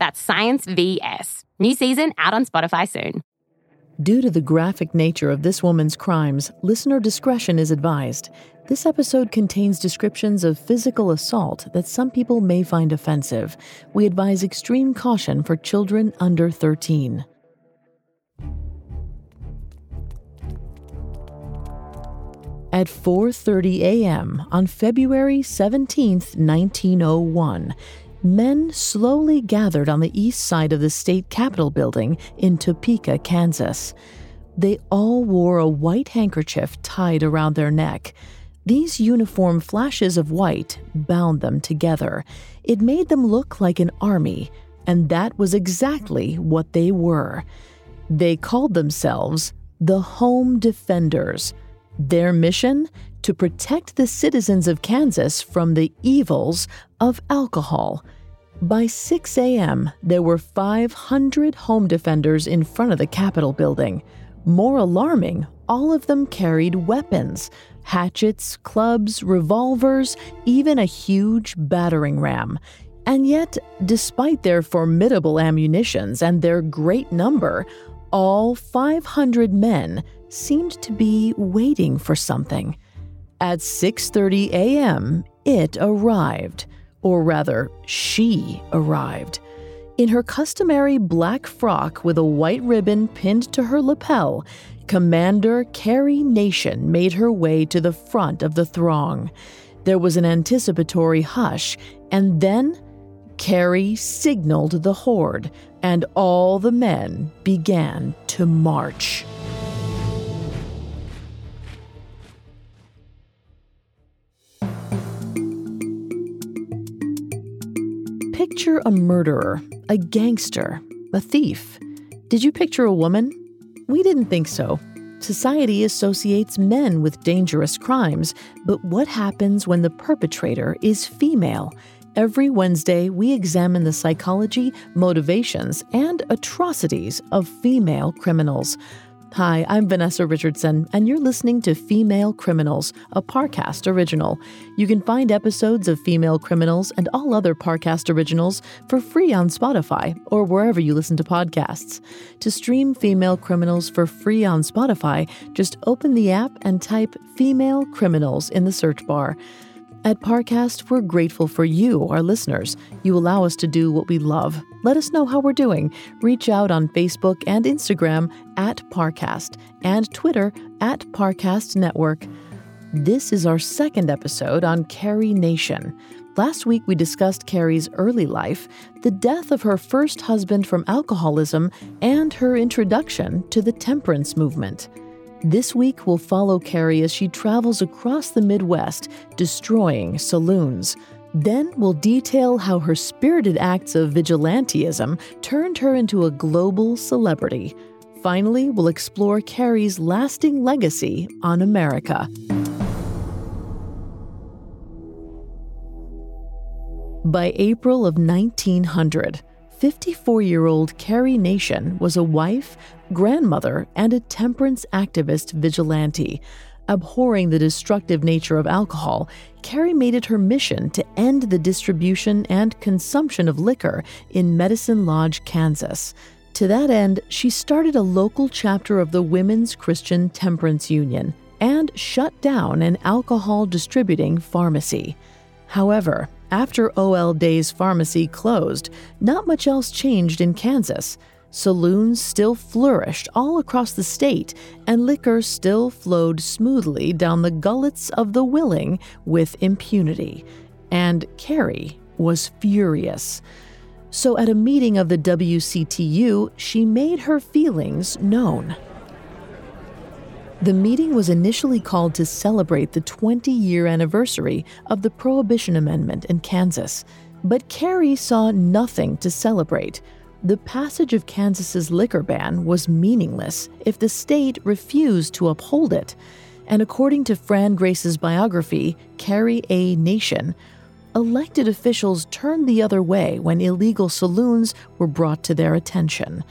That's Science VS. New season out on Spotify soon. Due to the graphic nature of this woman's crimes, listener discretion is advised. This episode contains descriptions of physical assault that some people may find offensive. We advise extreme caution for children under 13. At 4:30 a.m. on February 17, 1901, men slowly gathered on the east side of the state capitol building in Topeka, Kansas. They all wore a white handkerchief tied around their neck. These uniform flashes of white bound them together. It made them look like an army, and that was exactly what they were. They called themselves the Home Defenders. Their mission? To protect the citizens of Kansas from the evils of alcohol. By 6 a.m., there were 500 home defenders in front of the Capitol building. More alarming, all of them carried weapons hatchets, clubs, revolvers, even a huge battering ram. And yet, despite their formidable ammunitions and their great number, all 500 men seemed to be waiting for something. At 6:30 a.m., it arrived, or rather, she arrived. In her customary black frock with a white ribbon pinned to her lapel, Commander Carrie Nation made her way to the front of the throng. There was an anticipatory hush, and then Carrie signaled the horde, and all the men began to march. Picture a murderer, a gangster, a thief. Did you picture a woman? We didn't think so. Society associates men with dangerous crimes, but what happens when the perpetrator is female? Every Wednesday, we examine the psychology, motivations, and atrocities of female criminals. Hi, I'm Vanessa Richardson, and you're listening to Female Criminals, a Parcast original. You can find episodes of Female Criminals and all other Parcast originals for free on Spotify or wherever you listen to podcasts. To stream Female Criminals for free on Spotify, just open the app and type Female Criminals in the search bar. At Parcast, we're grateful for you, our listeners. You allow us to do what we love. Let us know how we're doing. Reach out on Facebook and Instagram at Parcast and Twitter at Parcast Network. This is our second episode on Carrie Nation. Last week, we discussed Carrie's early life, the death of her first husband from alcoholism, and her introduction to the temperance movement. This week, we'll follow Carrie as she travels across the Midwest, destroying saloons. Then we'll detail how her spirited acts of vigilantism turned her into a global celebrity. Finally, we'll explore Carrie's lasting legacy on America. By April of 1900, 54 year old Carrie Nation was a wife, grandmother, and a temperance activist vigilante. Abhorring the destructive nature of alcohol, Carrie made it her mission to end the distribution and consumption of liquor in Medicine Lodge, Kansas. To that end, she started a local chapter of the Women's Christian Temperance Union and shut down an alcohol distributing pharmacy. However, after OL Day's pharmacy closed, not much else changed in Kansas. Saloons still flourished all across the state, and liquor still flowed smoothly down the gullets of the willing with impunity. And Carrie was furious. So, at a meeting of the WCTU, she made her feelings known. The meeting was initially called to celebrate the 20 year anniversary of the Prohibition Amendment in Kansas, but Carrie saw nothing to celebrate. The passage of Kansas's liquor ban was meaningless if the state refused to uphold it. And according to Fran Grace's biography, Carry A. Nation, elected officials turned the other way when illegal saloons were brought to their attention.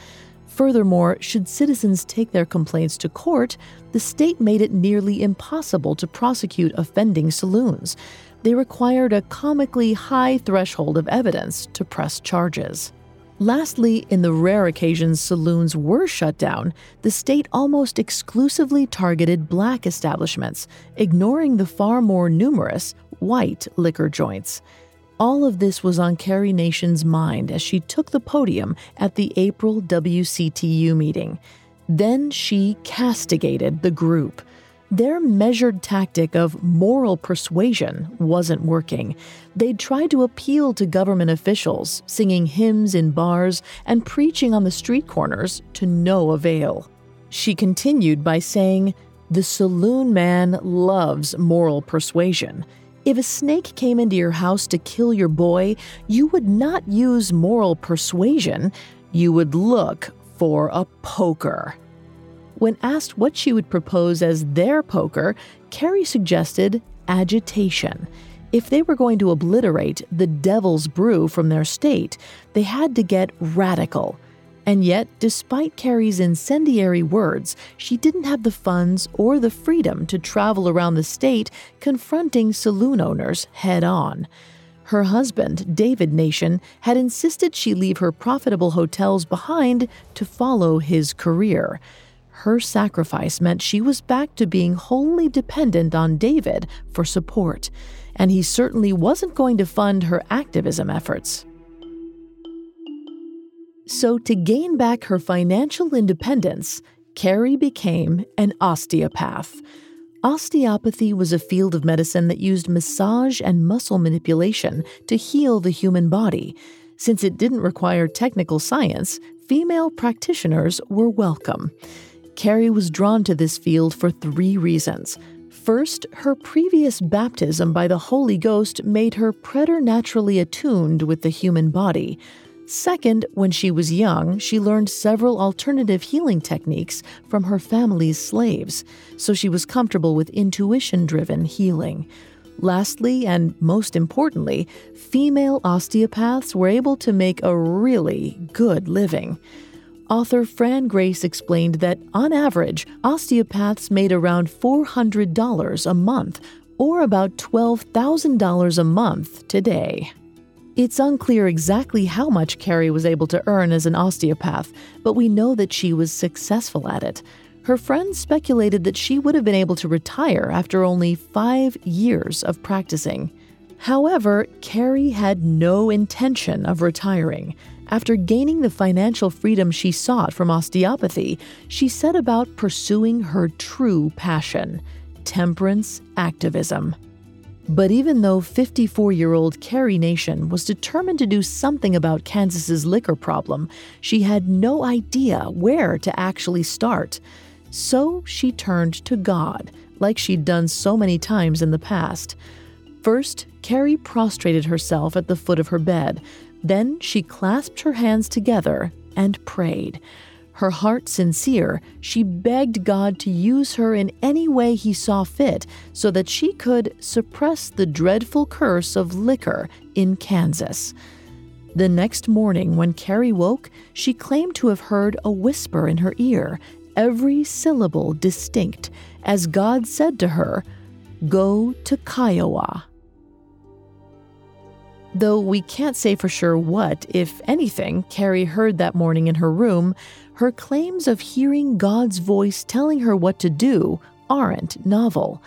Furthermore, should citizens take their complaints to court, the state made it nearly impossible to prosecute offending saloons. They required a comically high threshold of evidence to press charges. Lastly, in the rare occasions saloons were shut down, the state almost exclusively targeted black establishments, ignoring the far more numerous white liquor joints. All of this was on Carrie Nation's mind as she took the podium at the April WCTU meeting. Then she castigated the group. Their measured tactic of moral persuasion wasn't working. They'd tried to appeal to government officials, singing hymns in bars and preaching on the street corners to no avail. She continued by saying, The saloon man loves moral persuasion. If a snake came into your house to kill your boy, you would not use moral persuasion, you would look for a poker. When asked what she would propose as their poker, Carrie suggested agitation. If they were going to obliterate the devil's brew from their state, they had to get radical. And yet, despite Carrie's incendiary words, she didn't have the funds or the freedom to travel around the state confronting saloon owners head on. Her husband, David Nation, had insisted she leave her profitable hotels behind to follow his career. Her sacrifice meant she was back to being wholly dependent on David for support, and he certainly wasn't going to fund her activism efforts. So, to gain back her financial independence, Carrie became an osteopath. Osteopathy was a field of medicine that used massage and muscle manipulation to heal the human body. Since it didn't require technical science, female practitioners were welcome. Carrie was drawn to this field for three reasons. First, her previous baptism by the Holy Ghost made her preternaturally attuned with the human body. Second, when she was young, she learned several alternative healing techniques from her family's slaves, so she was comfortable with intuition driven healing. Lastly, and most importantly, female osteopaths were able to make a really good living. Author Fran Grace explained that, on average, osteopaths made around $400 a month, or about $12,000 a month today. It's unclear exactly how much Carrie was able to earn as an osteopath, but we know that she was successful at it. Her friends speculated that she would have been able to retire after only five years of practicing. However, Carrie had no intention of retiring. After gaining the financial freedom she sought from osteopathy, she set about pursuing her true passion temperance activism. But even though 54 year old Carrie Nation was determined to do something about Kansas's liquor problem, she had no idea where to actually start. So she turned to God, like she'd done so many times in the past. First, Carrie prostrated herself at the foot of her bed. Then she clasped her hands together and prayed. Her heart sincere, she begged God to use her in any way He saw fit so that she could suppress the dreadful curse of liquor in Kansas. The next morning, when Carrie woke, she claimed to have heard a whisper in her ear, every syllable distinct, as God said to her, Go to Kiowa. Though we can't say for sure what, if anything, Carrie heard that morning in her room, her claims of hearing God's voice telling her what to do aren't novel.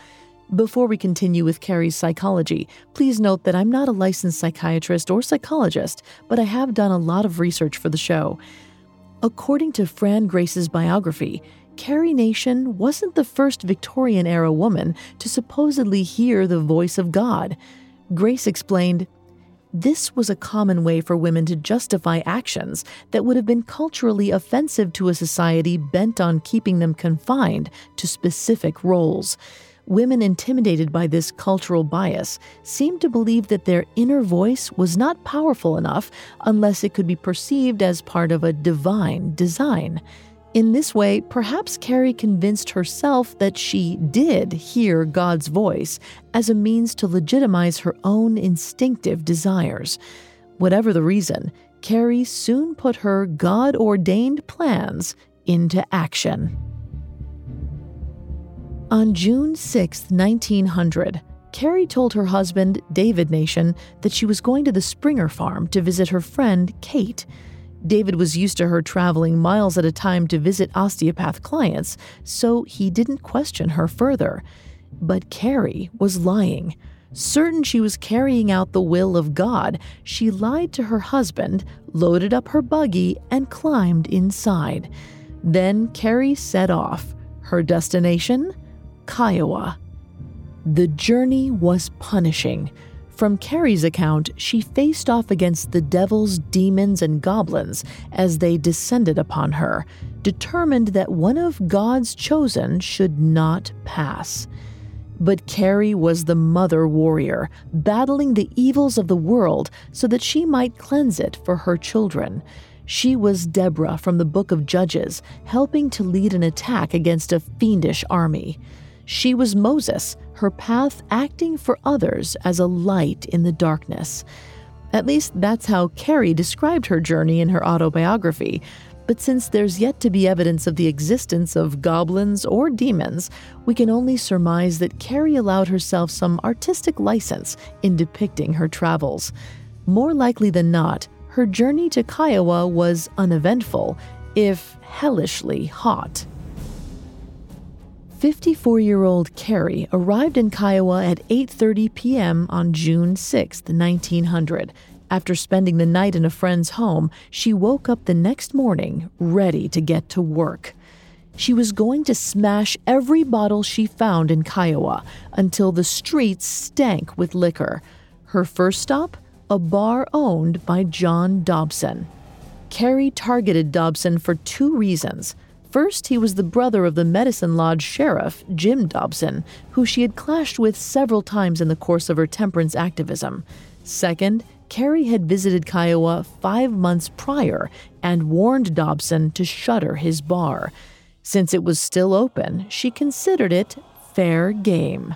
Before we continue with Carrie's psychology, please note that I'm not a licensed psychiatrist or psychologist, but I have done a lot of research for the show. According to Fran Grace's biography, Carrie Nation wasn't the first Victorian era woman to supposedly hear the voice of God. Grace explained, this was a common way for women to justify actions that would have been culturally offensive to a society bent on keeping them confined to specific roles. Women intimidated by this cultural bias seemed to believe that their inner voice was not powerful enough unless it could be perceived as part of a divine design. In this way, perhaps Carrie convinced herself that she did hear God's voice as a means to legitimize her own instinctive desires. Whatever the reason, Carrie soon put her God ordained plans into action. On June 6, 1900, Carrie told her husband, David Nation, that she was going to the Springer farm to visit her friend, Kate. David was used to her traveling miles at a time to visit osteopath clients, so he didn't question her further. But Carrie was lying. Certain she was carrying out the will of God, she lied to her husband, loaded up her buggy, and climbed inside. Then Carrie set off. Her destination? Kiowa. The journey was punishing. From Carrie's account, she faced off against the devils, demons, and goblins as they descended upon her, determined that one of God's chosen should not pass. But Carrie was the mother warrior, battling the evils of the world so that she might cleanse it for her children. She was Deborah from the book of Judges, helping to lead an attack against a fiendish army. She was Moses, her path acting for others as a light in the darkness. At least that's how Carrie described her journey in her autobiography. But since there's yet to be evidence of the existence of goblins or demons, we can only surmise that Carrie allowed herself some artistic license in depicting her travels. More likely than not, her journey to Kiowa was uneventful, if hellishly hot. 54-year-old Carrie arrived in Kiowa at 8:30 p.m. on June 6, 1900. After spending the night in a friend's home, she woke up the next morning ready to get to work. She was going to smash every bottle she found in Kiowa until the streets stank with liquor. Her first stop? A bar owned by John Dobson. Carrie targeted Dobson for two reasons. First, he was the brother of the Medicine Lodge sheriff, Jim Dobson, who she had clashed with several times in the course of her temperance activism. Second, Carrie had visited Kiowa five months prior and warned Dobson to shutter his bar. Since it was still open, she considered it fair game.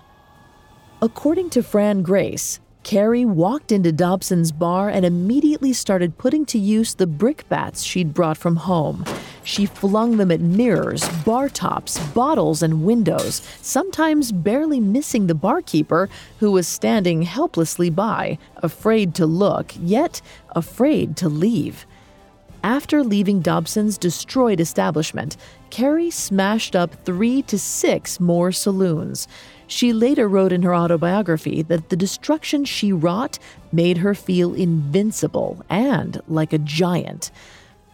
According to Fran Grace, Carrie walked into Dobson's bar and immediately started putting to use the brickbats she'd brought from home. She flung them at mirrors, bar tops, bottles, and windows, sometimes barely missing the barkeeper, who was standing helplessly by, afraid to look, yet afraid to leave. After leaving Dobson's destroyed establishment, Carrie smashed up three to six more saloons. She later wrote in her autobiography that the destruction she wrought made her feel invincible and like a giant.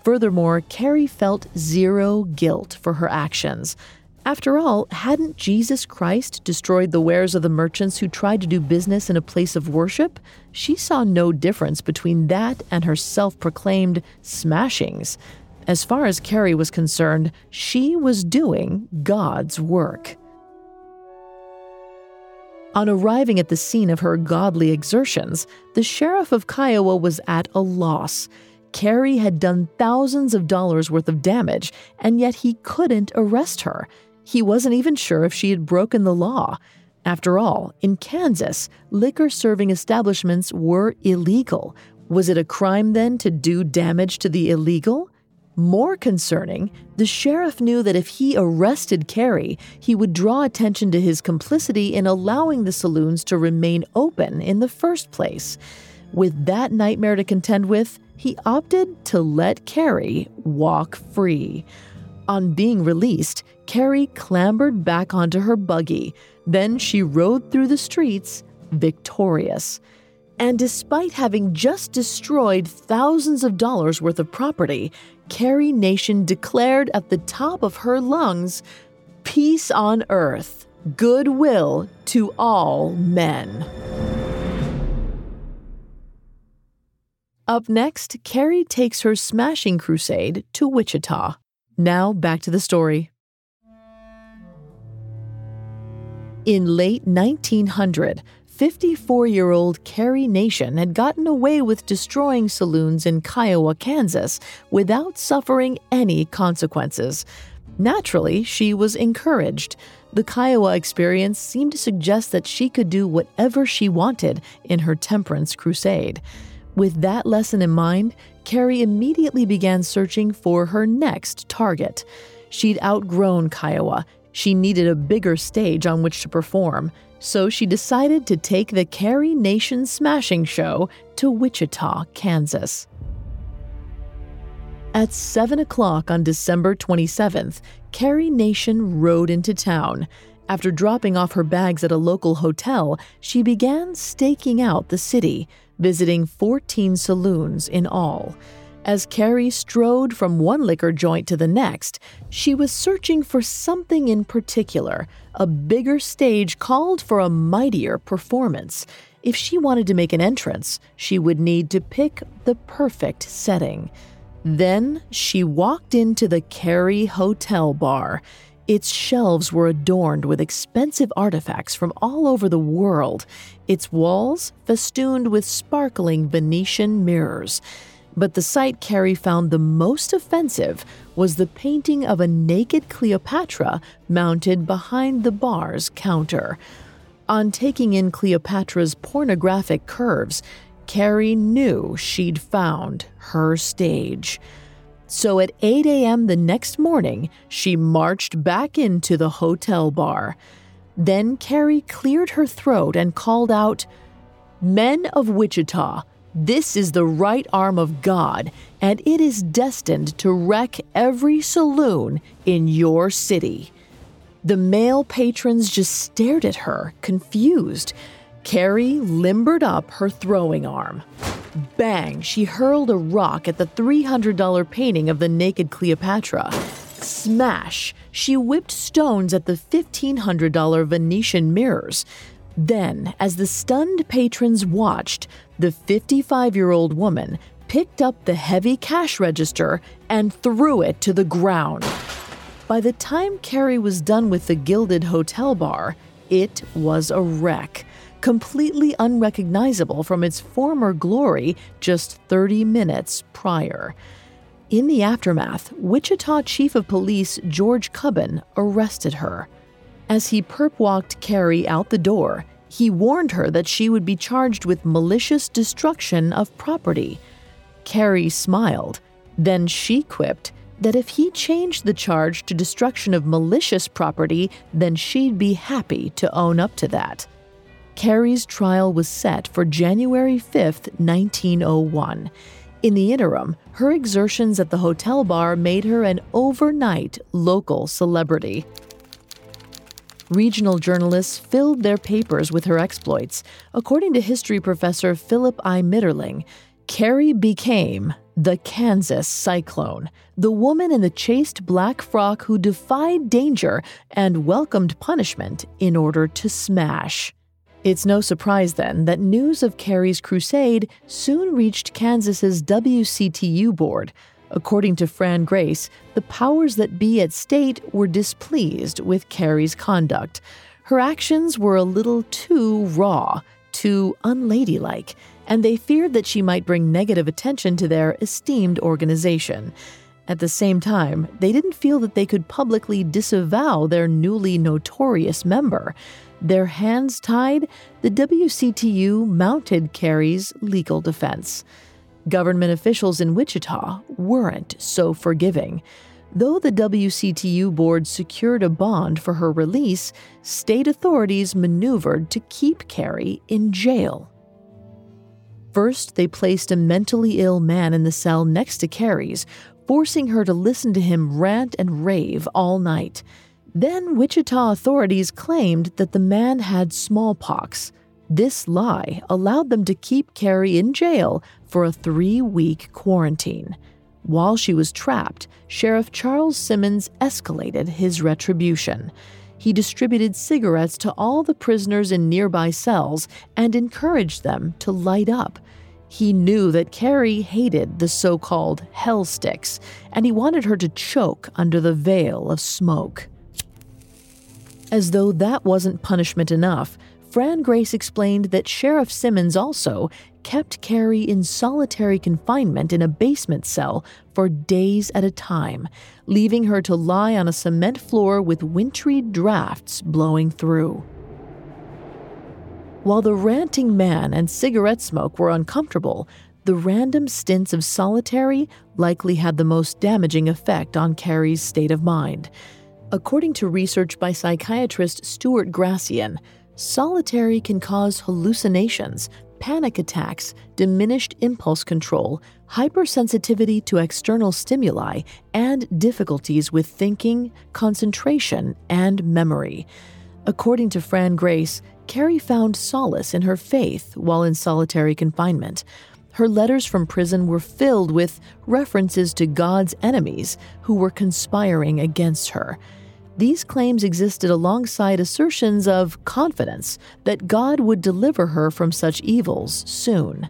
Furthermore, Carrie felt zero guilt for her actions. After all, hadn't Jesus Christ destroyed the wares of the merchants who tried to do business in a place of worship? She saw no difference between that and her self proclaimed smashings. As far as Carrie was concerned, she was doing God's work. On arriving at the scene of her godly exertions, the sheriff of Kiowa was at a loss. Carrie had done thousands of dollars worth of damage, and yet he couldn't arrest her. He wasn't even sure if she had broken the law. After all, in Kansas, liquor serving establishments were illegal. Was it a crime then to do damage to the illegal? More concerning, the sheriff knew that if he arrested Carrie, he would draw attention to his complicity in allowing the saloons to remain open in the first place. With that nightmare to contend with, he opted to let Carrie walk free. On being released, Carrie clambered back onto her buggy. Then she rode through the streets victorious. And despite having just destroyed thousands of dollars worth of property, Carrie Nation declared at the top of her lungs peace on earth, goodwill to all men. Up next, Carrie takes her smashing crusade to Wichita. Now back to the story. In late 1900, 54 year old Carrie Nation had gotten away with destroying saloons in Kiowa, Kansas, without suffering any consequences. Naturally, she was encouraged. The Kiowa experience seemed to suggest that she could do whatever she wanted in her temperance crusade. With that lesson in mind, Carrie immediately began searching for her next target. She'd outgrown Kiowa. She needed a bigger stage on which to perform so she decided to take the Carrie Nation Smashing Show to Wichita, Kansas. At 7 o'clock on December 27th, Carrie Nation rode into town. After dropping off her bags at a local hotel, she began staking out the city, visiting 14 saloons in all. As Carrie strode from one liquor joint to the next, she was searching for something in particular. A bigger stage called for a mightier performance. If she wanted to make an entrance, she would need to pick the perfect setting. Then she walked into the Carey Hotel Bar. Its shelves were adorned with expensive artifacts from all over the world, its walls festooned with sparkling Venetian mirrors. But the sight Carrie found the most offensive was the painting of a naked Cleopatra mounted behind the bar's counter. On taking in Cleopatra's pornographic curves, Carrie knew she'd found her stage. So at 8 a.m. the next morning, she marched back into the hotel bar. Then Carrie cleared her throat and called out, Men of Wichita, this is the right arm of God, and it is destined to wreck every saloon in your city. The male patrons just stared at her, confused. Carrie limbered up her throwing arm. Bang! She hurled a rock at the $300 painting of the naked Cleopatra. Smash! She whipped stones at the $1,500 Venetian mirrors. Then, as the stunned patrons watched, the 55 year old woman picked up the heavy cash register and threw it to the ground. By the time Carrie was done with the gilded hotel bar, it was a wreck, completely unrecognizable from its former glory just 30 minutes prior. In the aftermath, Wichita Chief of Police George Cubbin arrested her. As he perp walked Carrie out the door, he warned her that she would be charged with malicious destruction of property. Carrie smiled. Then she quipped that if he changed the charge to destruction of malicious property, then she'd be happy to own up to that. Carrie's trial was set for January 5, 1901. In the interim, her exertions at the hotel bar made her an overnight local celebrity. Regional journalists filled their papers with her exploits. According to history professor Philip I. Mitterling, Carrie became the Kansas Cyclone, the woman in the chaste black frock who defied danger and welcomed punishment in order to smash. It's no surprise then that news of Carrie's crusade soon reached Kansas's WCTU board, According to Fran Grace, the powers that be at state were displeased with Carrie's conduct. Her actions were a little too raw, too unladylike, and they feared that she might bring negative attention to their esteemed organization. At the same time, they didn't feel that they could publicly disavow their newly notorious member. Their hands tied, the WCTU mounted Carrie's legal defense. Government officials in Wichita weren't so forgiving. Though the WCTU board secured a bond for her release, state authorities maneuvered to keep Carrie in jail. First, they placed a mentally ill man in the cell next to Carrie's, forcing her to listen to him rant and rave all night. Then, Wichita authorities claimed that the man had smallpox. This lie allowed them to keep Carrie in jail for a three week quarantine. While she was trapped, Sheriff Charles Simmons escalated his retribution. He distributed cigarettes to all the prisoners in nearby cells and encouraged them to light up. He knew that Carrie hated the so called hell sticks, and he wanted her to choke under the veil of smoke. As though that wasn't punishment enough, Fran Grace explained that Sheriff Simmons also kept Carrie in solitary confinement in a basement cell for days at a time, leaving her to lie on a cement floor with wintry drafts blowing through. While the ranting man and cigarette smoke were uncomfortable, the random stints of solitary likely had the most damaging effect on Carrie's state of mind. According to research by psychiatrist Stuart Grassian, solitary can cause hallucinations, panic attacks, diminished impulse control, hypersensitivity to external stimuli, and difficulties with thinking, concentration, and memory. According to Fran Grace, Carrie found solace in her faith while in solitary confinement. Her letters from prison were filled with references to God's enemies who were conspiring against her. These claims existed alongside assertions of confidence that God would deliver her from such evils soon.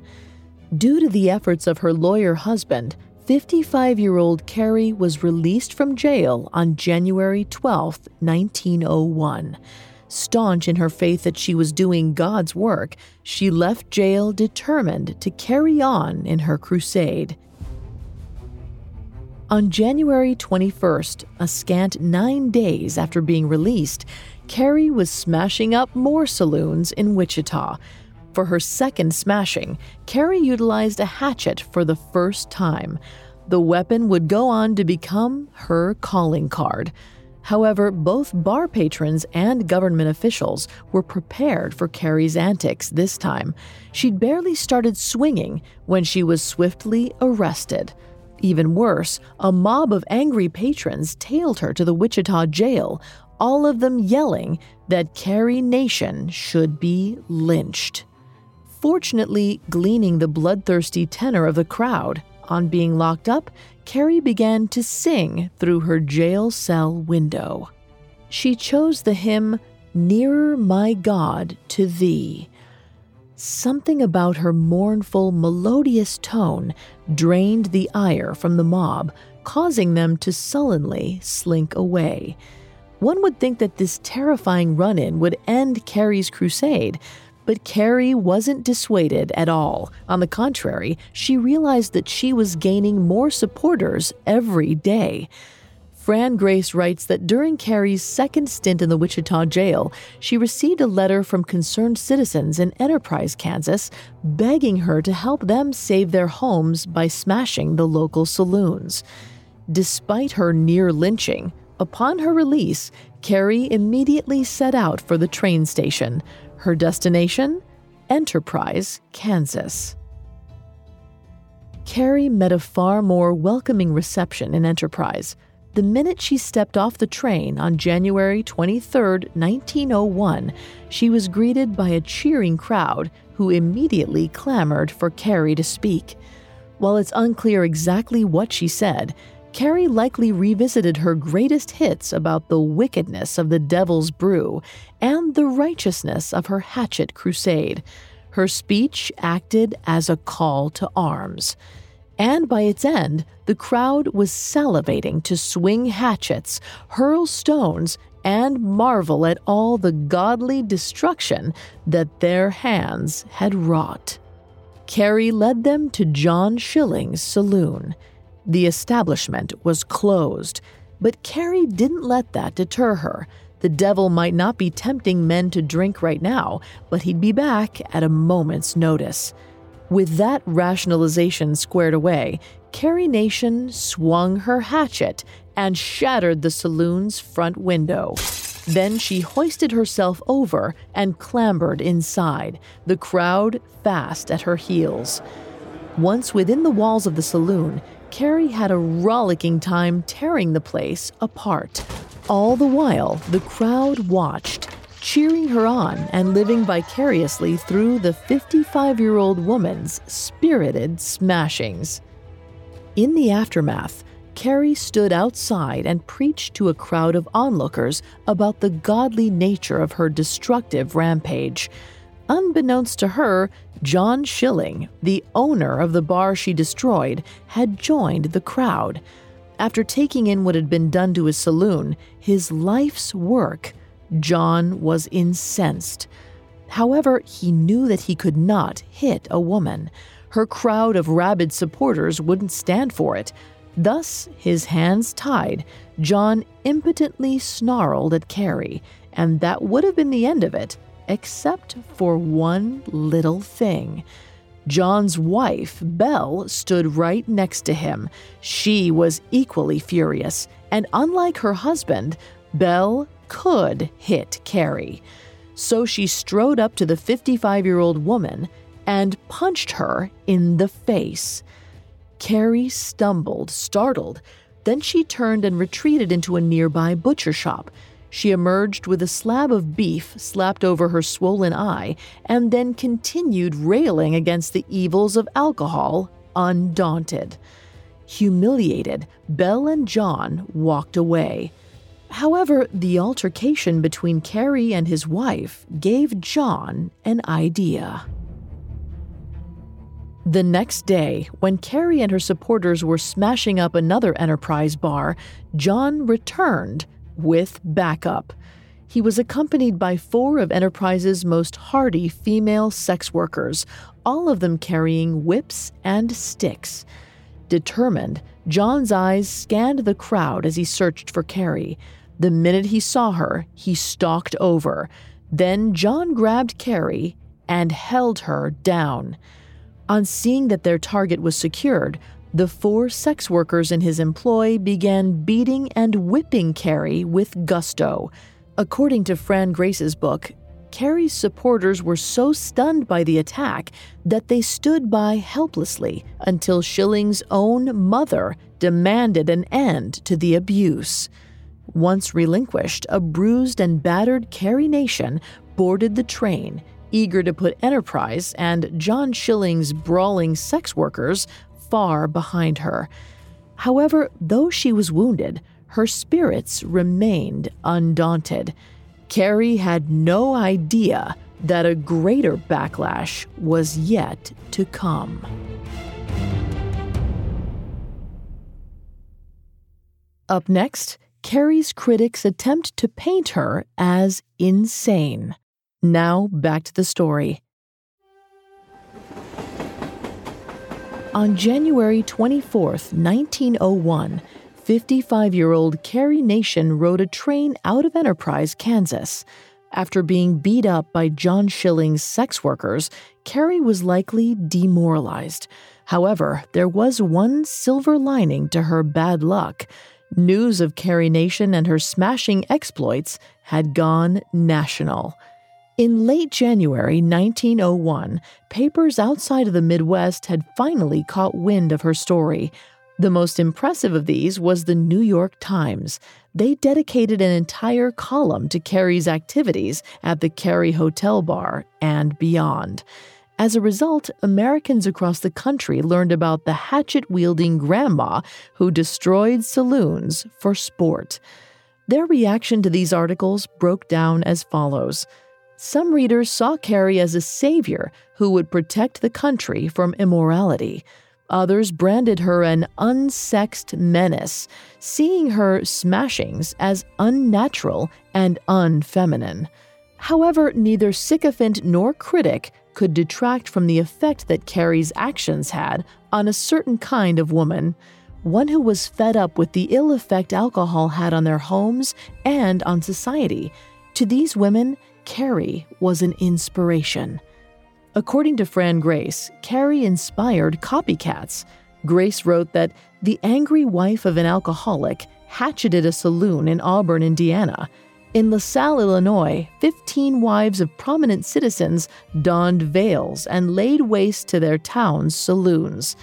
Due to the efforts of her lawyer husband, 55 year old Carrie was released from jail on January 12, 1901. Staunch in her faith that she was doing God's work, she left jail determined to carry on in her crusade. On January 21st, a scant nine days after being released, Carrie was smashing up more saloons in Wichita. For her second smashing, Carrie utilized a hatchet for the first time. The weapon would go on to become her calling card. However, both bar patrons and government officials were prepared for Carrie's antics this time. She'd barely started swinging when she was swiftly arrested. Even worse, a mob of angry patrons tailed her to the Wichita jail, all of them yelling that Carrie Nation should be lynched. Fortunately, gleaning the bloodthirsty tenor of the crowd, on being locked up, Carrie began to sing through her jail cell window. She chose the hymn, Nearer My God to Thee. Something about her mournful, melodious tone drained the ire from the mob, causing them to sullenly slink away. One would think that this terrifying run in would end Carrie's crusade, but Carrie wasn't dissuaded at all. On the contrary, she realized that she was gaining more supporters every day. Fran Grace writes that during Carrie's second stint in the Wichita jail, she received a letter from concerned citizens in Enterprise, Kansas, begging her to help them save their homes by smashing the local saloons. Despite her near lynching, upon her release, Carrie immediately set out for the train station. Her destination? Enterprise, Kansas. Carrie met a far more welcoming reception in Enterprise the minute she stepped off the train on January 23, 1901, she was greeted by a cheering crowd who immediately clamored for Carrie to speak. While it's unclear exactly what she said, Carrie likely revisited her greatest hits about the wickedness of the devil's brew and the righteousness of her hatchet crusade. Her speech acted as a call to arms and by its end, the crowd was salivating to swing hatchets, hurl stones, and marvel at all the godly destruction that their hands had wrought. Carrie led them to John Schilling's saloon. The establishment was closed, but Carrie didn't let that deter her. The devil might not be tempting men to drink right now, but he'd be back at a moment's notice. With that rationalization squared away, Carrie Nation swung her hatchet and shattered the saloon's front window. Then she hoisted herself over and clambered inside, the crowd fast at her heels. Once within the walls of the saloon, Carrie had a rollicking time tearing the place apart. All the while, the crowd watched, cheering her on and living vicariously through the 55 year old woman's spirited smashings. In the aftermath, Carrie stood outside and preached to a crowd of onlookers about the godly nature of her destructive rampage. Unbeknownst to her, John Schilling, the owner of the bar she destroyed, had joined the crowd. After taking in what had been done to his saloon, his life's work, John was incensed. However, he knew that he could not hit a woman. Her crowd of rabid supporters wouldn't stand for it. Thus, his hands tied, John impotently snarled at Carrie, and that would have been the end of it, except for one little thing. John's wife, Belle, stood right next to him. She was equally furious, and unlike her husband, Belle could hit Carrie. So she strode up to the 55 year old woman and punched her in the face. Carrie stumbled, startled. Then she turned and retreated into a nearby butcher shop. She emerged with a slab of beef slapped over her swollen eye and then continued railing against the evils of alcohol, undaunted. Humiliated, Belle and John walked away. However, the altercation between Carrie and his wife gave John an idea. The next day, when Carrie and her supporters were smashing up another Enterprise bar, John returned with backup. He was accompanied by four of Enterprise's most hardy female sex workers, all of them carrying whips and sticks. Determined, John's eyes scanned the crowd as he searched for Carrie. The minute he saw her, he stalked over. Then John grabbed Carrie and held her down. On seeing that their target was secured, the four sex workers in his employ began beating and whipping Carrie with gusto. According to Fran Grace's book, Carrie's supporters were so stunned by the attack that they stood by helplessly until Schilling's own mother demanded an end to the abuse. Once relinquished, a bruised and battered Carrie Nation boarded the train eager to put Enterprise and John Schilling's brawling sex workers far behind her. However, though she was wounded, her spirits remained undaunted. Carrie had no idea that a greater backlash was yet to come. Up next, Carrie's critics attempt to paint her as insane. Now, back to the story. On January 24, 1901, 55 year old Carrie Nation rode a train out of Enterprise, Kansas. After being beat up by John Schilling's sex workers, Carrie was likely demoralized. However, there was one silver lining to her bad luck. News of Carrie Nation and her smashing exploits had gone national. In late January 1901, papers outside of the Midwest had finally caught wind of her story. The most impressive of these was the New York Times. They dedicated an entire column to Carrie's activities at the Carey Hotel Bar and beyond. As a result, Americans across the country learned about the hatchet wielding grandma who destroyed saloons for sport. Their reaction to these articles broke down as follows. Some readers saw Carrie as a savior who would protect the country from immorality. Others branded her an unsexed menace, seeing her smashings as unnatural and unfeminine. However, neither sycophant nor critic could detract from the effect that Carrie's actions had on a certain kind of woman, one who was fed up with the ill effect alcohol had on their homes and on society. To these women, Carrie was an inspiration. According to Fran Grace, Carrie inspired copycats. Grace wrote that the angry wife of an alcoholic hatcheted a saloon in Auburn, Indiana. In LaSalle, Illinois, 15 wives of prominent citizens donned veils and laid waste to their town's saloons.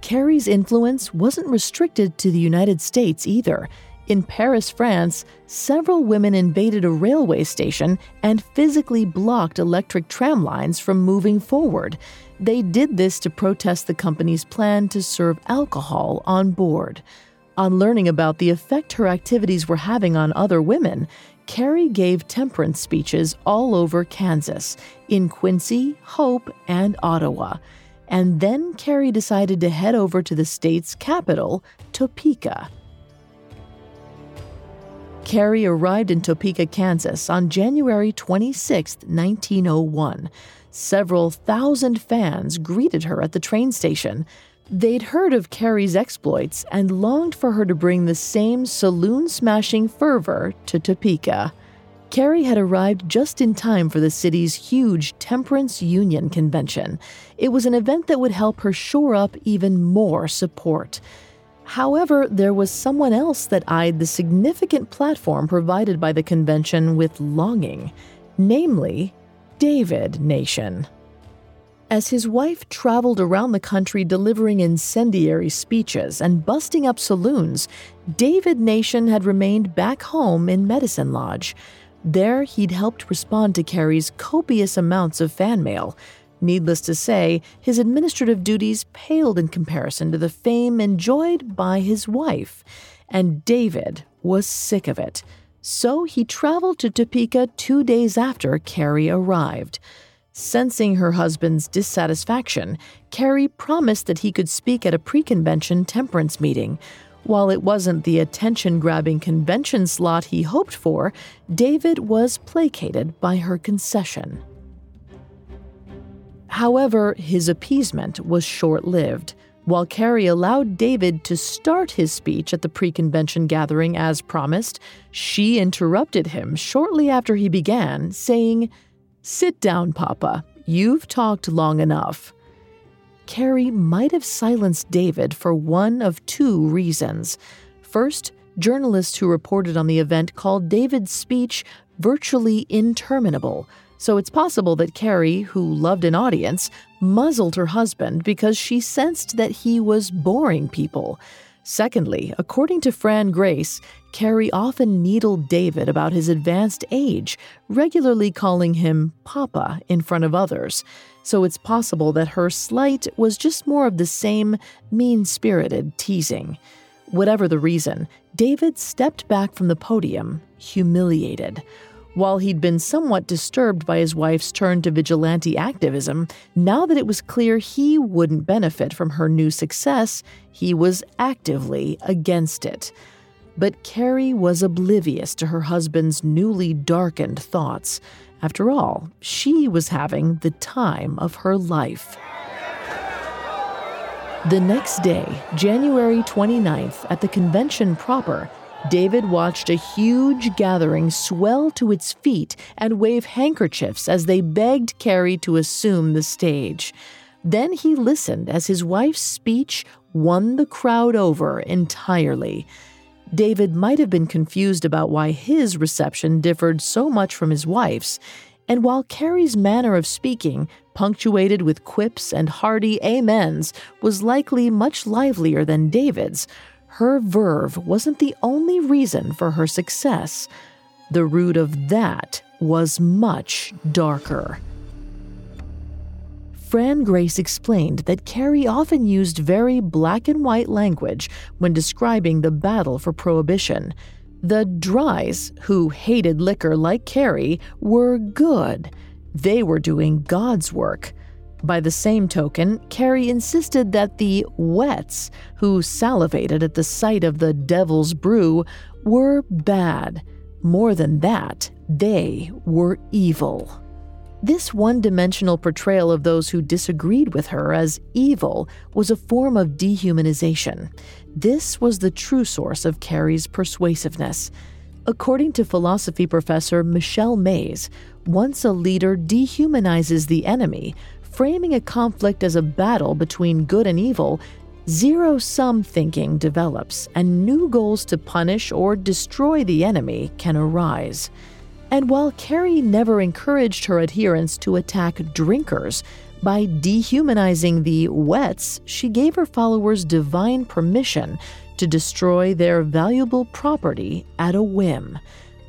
Carrie's influence wasn't restricted to the United States either. In Paris, France, several women invaded a railway station and physically blocked electric tram lines from moving forward. They did this to protest the company's plan to serve alcohol on board. On learning about the effect her activities were having on other women, Carrie gave temperance speeches all over Kansas, in Quincy, Hope, and Ottawa. And then Carrie decided to head over to the state's capital, Topeka. Carrie arrived in Topeka, Kansas on January 26, 1901. Several thousand fans greeted her at the train station. They'd heard of Carrie's exploits and longed for her to bring the same saloon smashing fervor to Topeka. Carrie had arrived just in time for the city's huge Temperance Union convention. It was an event that would help her shore up even more support. However, there was someone else that eyed the significant platform provided by the convention with longing, namely, David Nation. As his wife traveled around the country delivering incendiary speeches and busting up saloons, David Nation had remained back home in Medicine Lodge. There, he'd helped respond to Carrie's copious amounts of fan mail, Needless to say, his administrative duties paled in comparison to the fame enjoyed by his wife, and David was sick of it. So he traveled to Topeka two days after Carrie arrived. Sensing her husband's dissatisfaction, Carrie promised that he could speak at a pre convention temperance meeting. While it wasn't the attention grabbing convention slot he hoped for, David was placated by her concession. However, his appeasement was short lived. While Carrie allowed David to start his speech at the pre convention gathering as promised, she interrupted him shortly after he began, saying, Sit down, Papa. You've talked long enough. Carrie might have silenced David for one of two reasons. First, journalists who reported on the event called David's speech virtually interminable so it's possible that Carrie, who loved an audience, muzzled her husband because she sensed that he was boring people. Secondly, according to Fran Grace, Carrie often needled David about his advanced age, regularly calling him Papa in front of others. So it's possible that her slight was just more of the same mean spirited teasing. Whatever the reason, David stepped back from the podium, humiliated. While he'd been somewhat disturbed by his wife's turn to vigilante activism, now that it was clear he wouldn't benefit from her new success, he was actively against it. But Carrie was oblivious to her husband's newly darkened thoughts. After all, she was having the time of her life. The next day, January 29th, at the convention proper, David watched a huge gathering swell to its feet and wave handkerchiefs as they begged Carrie to assume the stage. Then he listened as his wife's speech won the crowd over entirely. David might have been confused about why his reception differed so much from his wife's, and while Carrie's manner of speaking, punctuated with quips and hearty amens, was likely much livelier than David's, her verve wasn't the only reason for her success. The root of that was much darker. Fran Grace explained that Carrie often used very black and white language when describing the battle for prohibition. The Dries, who hated liquor like Carrie, were good. They were doing God's work. By the same token, Carrie insisted that the wets, who salivated at the sight of the devil's brew, were bad. More than that, they were evil. This one dimensional portrayal of those who disagreed with her as evil was a form of dehumanization. This was the true source of Carrie's persuasiveness. According to philosophy professor Michelle Mays, once a leader dehumanizes the enemy, framing a conflict as a battle between good and evil, zero sum thinking develops and new goals to punish or destroy the enemy can arise. And while Carrie never encouraged her adherents to attack drinkers, by dehumanizing the wets, she gave her followers divine permission to destroy their valuable property at a whim.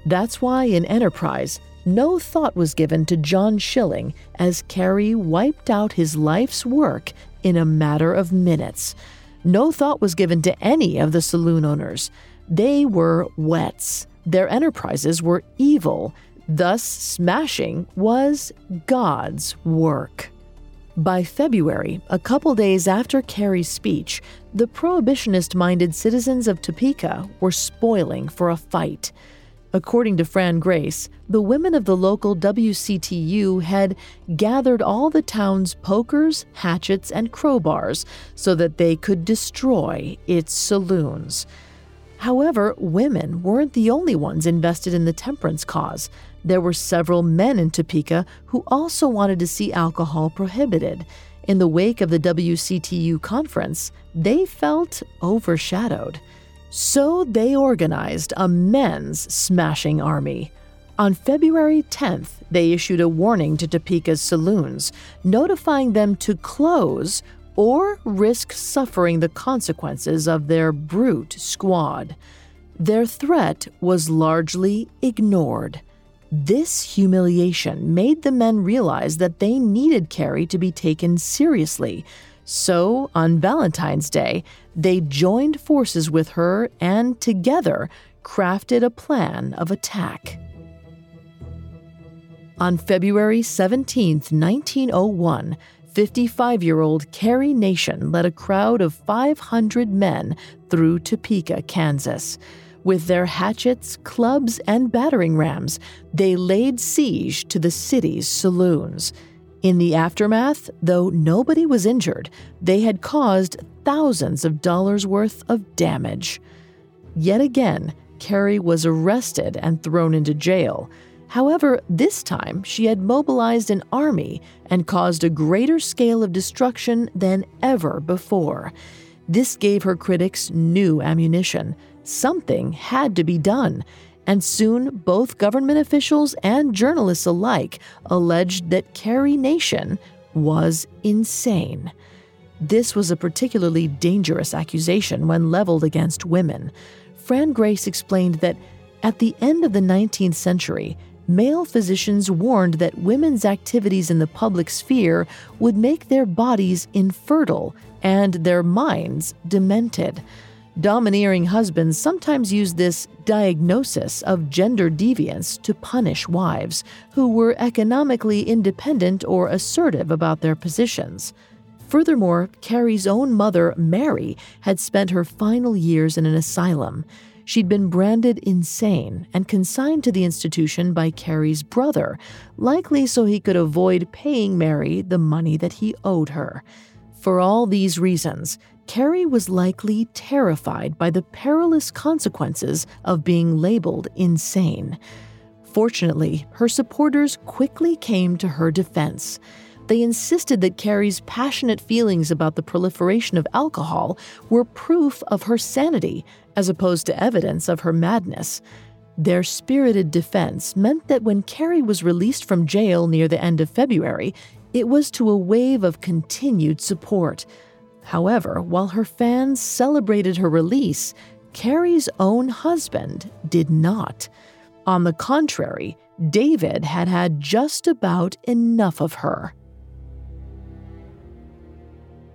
That's why in Enterprise, no thought was given to John Schilling as Carrie wiped out his life's work in a matter of minutes. No thought was given to any of the saloon owners. They were wets. Their enterprises were evil. Thus, smashing was God's work. By February, a couple days after Carrie's speech, the prohibitionist minded citizens of Topeka were spoiling for a fight. According to Fran Grace, the women of the local WCTU had gathered all the town's pokers, hatchets, and crowbars so that they could destroy its saloons. However, women weren't the only ones invested in the temperance cause. There were several men in Topeka who also wanted to see alcohol prohibited. In the wake of the WCTU conference, they felt overshadowed. So they organized a men's smashing army. On February 10th, they issued a warning to Topeka's saloons, notifying them to close or risk suffering the consequences of their brute squad. Their threat was largely ignored. This humiliation made the men realize that they needed Carrie to be taken seriously, so, on Valentine's Day, they joined forces with her and together crafted a plan of attack. On February 17, 1901, 55 year old Carrie Nation led a crowd of 500 men through Topeka, Kansas. With their hatchets, clubs, and battering rams, they laid siege to the city's saloons. In the aftermath, though nobody was injured, they had caused thousands of dollars worth of damage. Yet again, Carrie was arrested and thrown into jail. However, this time she had mobilized an army and caused a greater scale of destruction than ever before. This gave her critics new ammunition. Something had to be done, and soon both government officials and journalists alike alleged that Carrie Nation was insane. This was a particularly dangerous accusation when leveled against women. Fran Grace explained that at the end of the 19th century, male physicians warned that women's activities in the public sphere would make their bodies infertile and their minds demented. Domineering husbands sometimes used this diagnosis of gender deviance to punish wives who were economically independent or assertive about their positions. Furthermore, Carrie's own mother, Mary, had spent her final years in an asylum. She'd been branded insane and consigned to the institution by Carrie's brother, likely so he could avoid paying Mary the money that he owed her. For all these reasons, Carrie was likely terrified by the perilous consequences of being labeled insane. Fortunately, her supporters quickly came to her defense. They insisted that Carrie's passionate feelings about the proliferation of alcohol were proof of her sanity, as opposed to evidence of her madness. Their spirited defense meant that when Carrie was released from jail near the end of February, it was to a wave of continued support. However, while her fans celebrated her release, Carrie's own husband did not. On the contrary, David had had just about enough of her.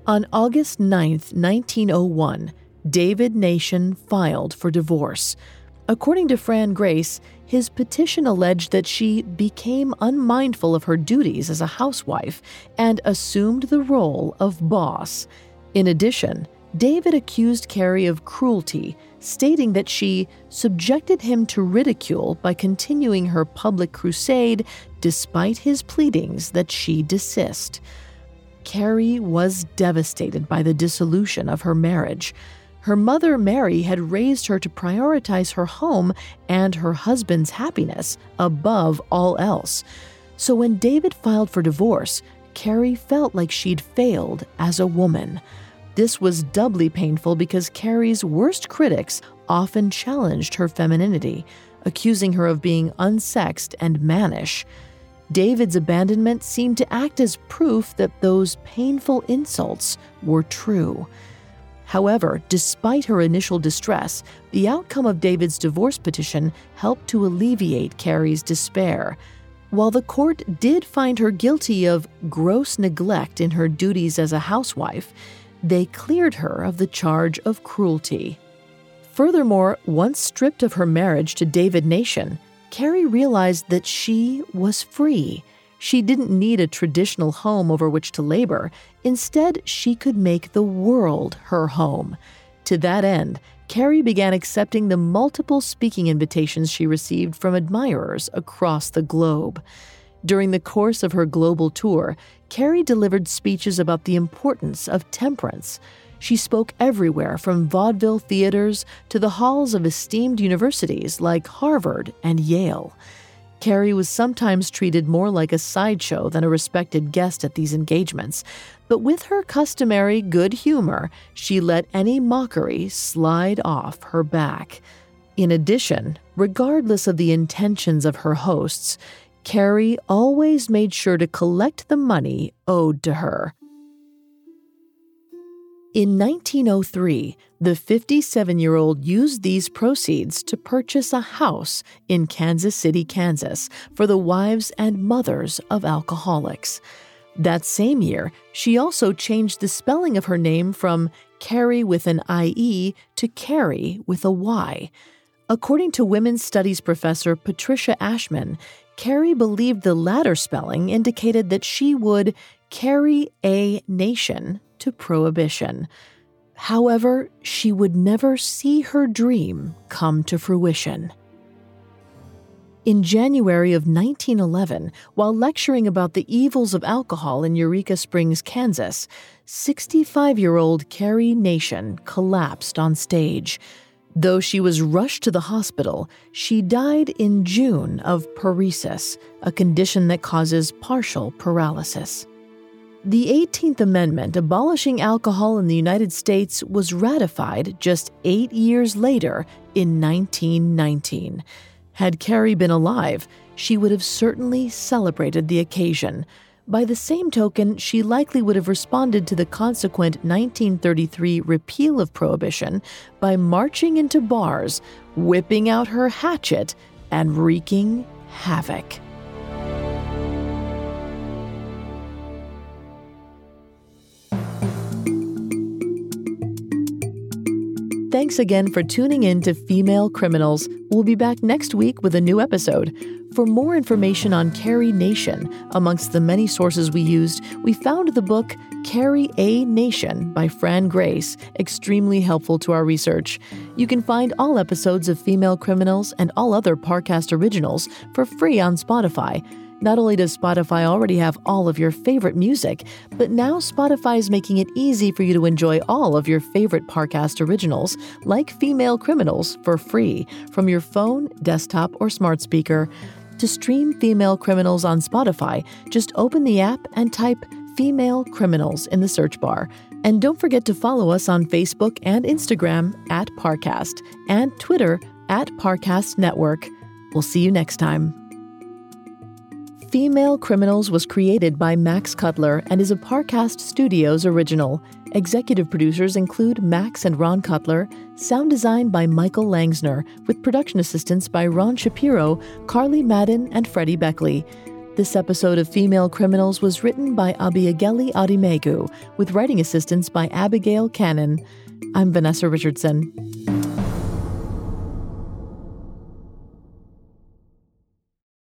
On August 9, 1901, David Nation filed for divorce. According to Fran Grace, his petition alleged that she became unmindful of her duties as a housewife and assumed the role of boss. In addition, David accused Carrie of cruelty, stating that she subjected him to ridicule by continuing her public crusade despite his pleadings that she desist. Carrie was devastated by the dissolution of her marriage. Her mother, Mary, had raised her to prioritize her home and her husband's happiness above all else. So when David filed for divorce, Carrie felt like she'd failed as a woman. This was doubly painful because Carrie's worst critics often challenged her femininity, accusing her of being unsexed and mannish. David's abandonment seemed to act as proof that those painful insults were true. However, despite her initial distress, the outcome of David's divorce petition helped to alleviate Carrie's despair. While the court did find her guilty of gross neglect in her duties as a housewife, they cleared her of the charge of cruelty. Furthermore, once stripped of her marriage to David Nation, Carrie realized that she was free. She didn't need a traditional home over which to labor. Instead, she could make the world her home. To that end, Carrie began accepting the multiple speaking invitations she received from admirers across the globe. During the course of her global tour, Carrie delivered speeches about the importance of temperance. She spoke everywhere from vaudeville theaters to the halls of esteemed universities like Harvard and Yale. Carrie was sometimes treated more like a sideshow than a respected guest at these engagements, but with her customary good humor, she let any mockery slide off her back. In addition, regardless of the intentions of her hosts, Carrie always made sure to collect the money owed to her. In 1903, the 57 year old used these proceeds to purchase a house in Kansas City, Kansas, for the wives and mothers of alcoholics. That same year, she also changed the spelling of her name from Carrie with an IE to Carry with a Y. According to women's studies professor Patricia Ashman, Carrie believed the latter spelling indicated that she would carry a nation to prohibition. However, she would never see her dream come to fruition. In January of 1911, while lecturing about the evils of alcohol in Eureka Springs, Kansas, 65 year old Carrie Nation collapsed on stage. Though she was rushed to the hospital, she died in June of paresis, a condition that causes partial paralysis. The 18th Amendment abolishing alcohol in the United States was ratified just eight years later in 1919. Had Carrie been alive, she would have certainly celebrated the occasion. By the same token, she likely would have responded to the consequent 1933 repeal of Prohibition by marching into bars, whipping out her hatchet, and wreaking havoc. Thanks again for tuning in to Female Criminals. We'll be back next week with a new episode. For more information on Carrie Nation, amongst the many sources we used, we found the book Carry A Nation by Fran Grace, extremely helpful to our research. You can find all episodes of Female Criminals and all other Parcast originals for free on Spotify. Not only does Spotify already have all of your favorite music, but now Spotify is making it easy for you to enjoy all of your favorite Parcast originals, like Female Criminals, for free from your phone, desktop, or smart speaker. To stream Female Criminals on Spotify, just open the app and type Female Criminals in the search bar. And don't forget to follow us on Facebook and Instagram at Parcast and Twitter at Parcast Network. We'll see you next time. Female Criminals was created by Max Cutler and is a Parcast Studios original. Executive producers include Max and Ron Cutler, sound design by Michael Langsner, with production assistance by Ron Shapiro, Carly Madden, and Freddie Beckley. This episode of Female Criminals was written by Abiageli Adimegu, with writing assistance by Abigail Cannon. I'm Vanessa Richardson.